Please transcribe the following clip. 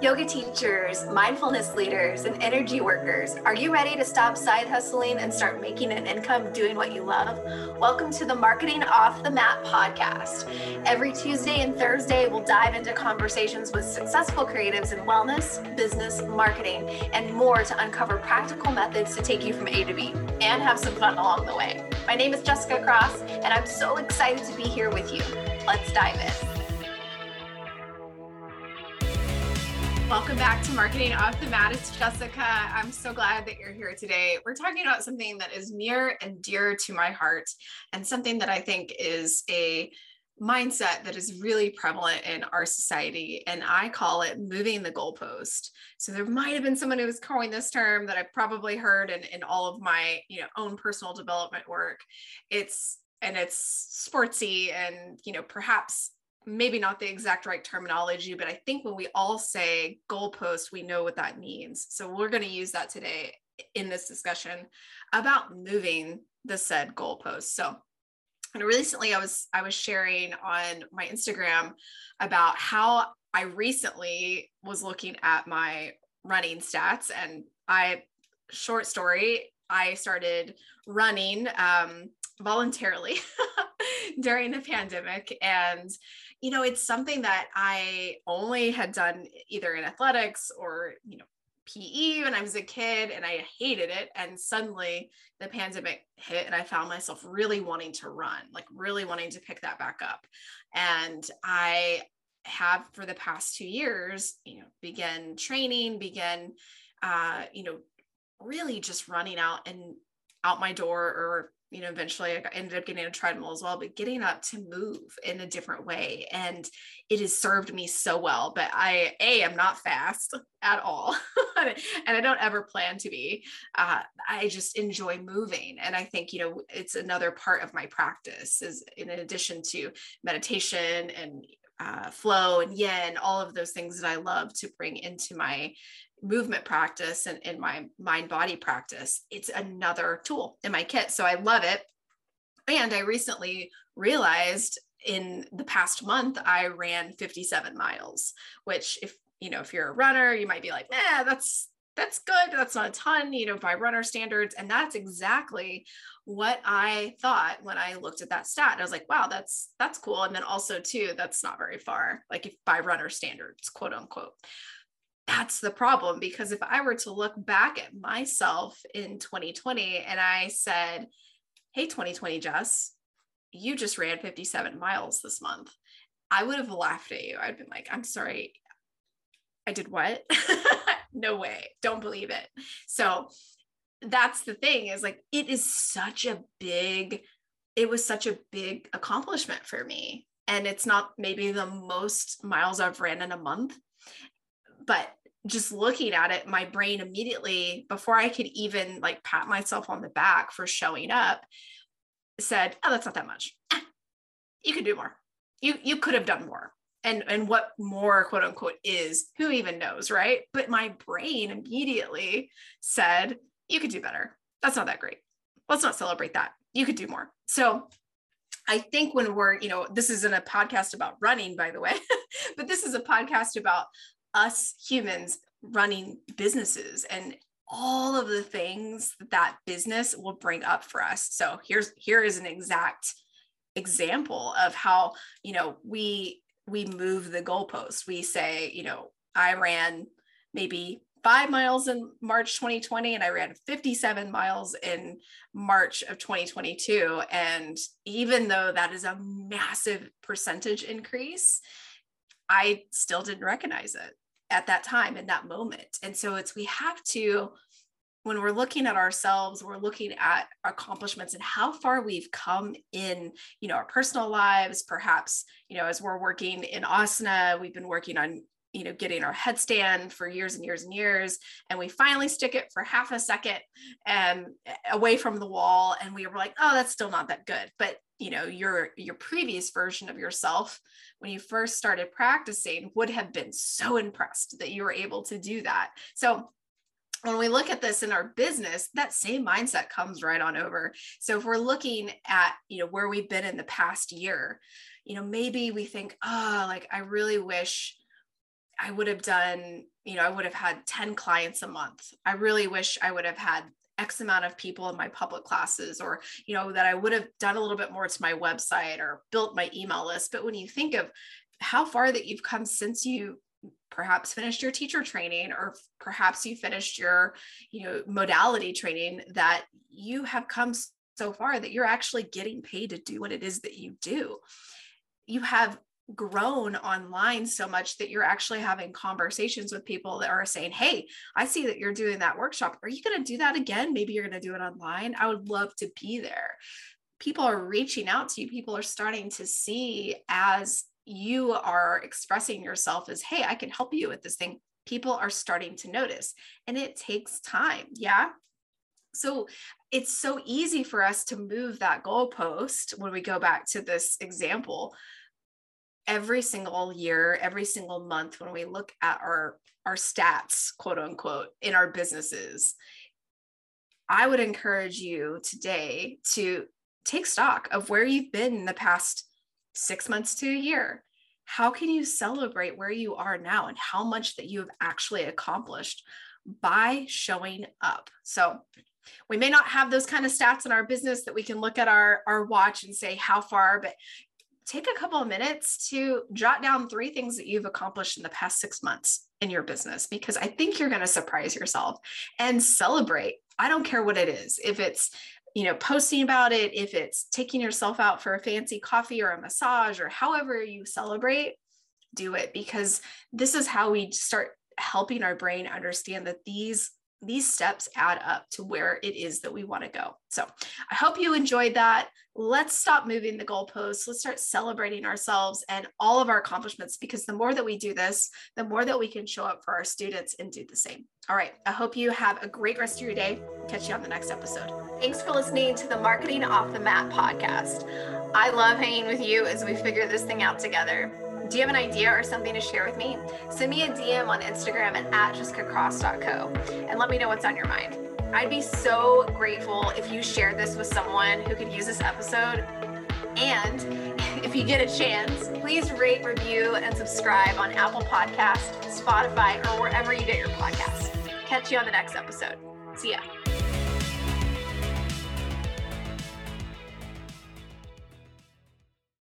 Yoga teachers, mindfulness leaders, and energy workers, are you ready to stop side hustling and start making an income doing what you love? Welcome to the Marketing Off the Mat podcast. Every Tuesday and Thursday, we'll dive into conversations with successful creatives in wellness, business, marketing, and more to uncover practical methods to take you from A to B and have some fun along the way. My name is Jessica Cross, and I'm so excited to be here with you. Let's dive in. Welcome back to Marketing Off the Mat. It's Jessica. I'm so glad that you're here today. We're talking about something that is near and dear to my heart and something that I think is a mindset that is really prevalent in our society. And I call it moving the goalpost. So there might have been someone who was coined this term that I've probably heard in, in all of my you know own personal development work. It's and it's sportsy and you know perhaps maybe not the exact right terminology, but I think when we all say goalpost, we know what that means. So we're going to use that today in this discussion about moving the said goalpost. So and recently I was I was sharing on my Instagram about how I recently was looking at my running stats and I short story I started running um, voluntarily during the pandemic and you know, it's something that I only had done either in athletics or, you know, PE when I was a kid and I hated it. And suddenly the pandemic hit and I found myself really wanting to run, like really wanting to pick that back up. And I have for the past two years, you know, began training, began, uh, you know, really just running out and out my door or you know, eventually I ended up getting a treadmill as well, but getting up to move in a different way. And it has served me so well. But I, A, am not fast at all. and I don't ever plan to be. Uh, I just enjoy moving. And I think, you know, it's another part of my practice is in addition to meditation and uh, flow and yin, all of those things that I love to bring into my movement practice and in my mind body practice, it's another tool in my kit. So I love it. And I recently realized in the past month, I ran 57 miles, which if you know, if you're a runner, you might be like, nah, that's that's good. That's not a ton, you know, by runner standards. And that's exactly what I thought when I looked at that stat. I was like, wow, that's that's cool. And then also too, that's not very far, like if by runner standards, quote unquote that's the problem because if I were to look back at myself in 2020 and I said, Hey, 2020, Jess, you just ran 57 miles this month, I would have laughed at you. I'd been like, I'm sorry. I did what? no way. Don't believe it. So that's the thing is like, it is such a big, it was such a big accomplishment for me. And it's not maybe the most miles I've ran in a month, but just looking at it, my brain immediately, before I could even like pat myself on the back for showing up, said, "Oh, that's not that much. Ah, you could do more. You you could have done more." And and what more, quote unquote, is who even knows, right? But my brain immediately said, "You could do better. That's not that great. Let's not celebrate that. You could do more." So I think when we're, you know, this isn't a podcast about running, by the way, but this is a podcast about us humans running businesses and all of the things that, that business will bring up for us. So here's here is an exact example of how, you know, we we move the goalpost. We say, you know, I ran maybe five miles in March 2020 and I ran 57 miles in March of 2022. And even though that is a massive percentage increase, I still didn't recognize it at that time in that moment. And so it's we have to when we're looking at ourselves we're looking at accomplishments and how far we've come in you know our personal lives perhaps you know as we're working in asana we've been working on you know getting our headstand for years and years and years and we finally stick it for half a second and eh, away from the wall and we were like oh that's still not that good. But you know your your previous version of yourself when you first started practicing would have been so impressed that you were able to do that. So when we look at this in our business that same mindset comes right on over. So if we're looking at you know where we've been in the past year you know maybe we think oh like i really wish I would have done, you know, I would have had 10 clients a month. I really wish I would have had X amount of people in my public classes, or, you know, that I would have done a little bit more to my website or built my email list. But when you think of how far that you've come since you perhaps finished your teacher training or perhaps you finished your you know modality training that you have come so far that you're actually getting paid to do what it is that you do you have grown online so much that you're actually having conversations with people that are saying, Hey, I see that you're doing that workshop. Are you going to do that again? Maybe you're going to do it online. I would love to be there. People are reaching out to you. People are starting to see as you are expressing yourself as, Hey, I can help you with this thing. People are starting to notice, and it takes time. Yeah. So it's so easy for us to move that goalpost when we go back to this example every single year, every single month when we look at our our stats, quote unquote, in our businesses, I would encourage you today to take stock of where you've been in the past six months to a year. How can you celebrate where you are now and how much that you have actually accomplished by showing up? So, we may not have those kind of stats in our business that we can look at our, our watch and say how far, but take a couple of minutes to jot down three things that you've accomplished in the past six months in your business because I think you're going to surprise yourself and celebrate. I don't care what it is. If it's you know posting about it if it's taking yourself out for a fancy coffee or a massage or however you celebrate do it because this is how we start helping our brain understand that these these steps add up to where it is that we want to go. So I hope you enjoyed that. Let's stop moving the goalposts. Let's start celebrating ourselves and all of our accomplishments because the more that we do this, the more that we can show up for our students and do the same. All right. I hope you have a great rest of your day. Catch you on the next episode. Thanks for listening to the Marketing Off the Mat podcast. I love hanging with you as we figure this thing out together. Do you have an idea or something to share with me? Send me a DM on Instagram at, at jessicacross.co and let me know what's on your mind. I'd be so grateful if you shared this with someone who could use this episode. And if you get a chance, please rate, review, and subscribe on Apple Podcast, Spotify, or wherever you get your podcasts. Catch you on the next episode. See ya.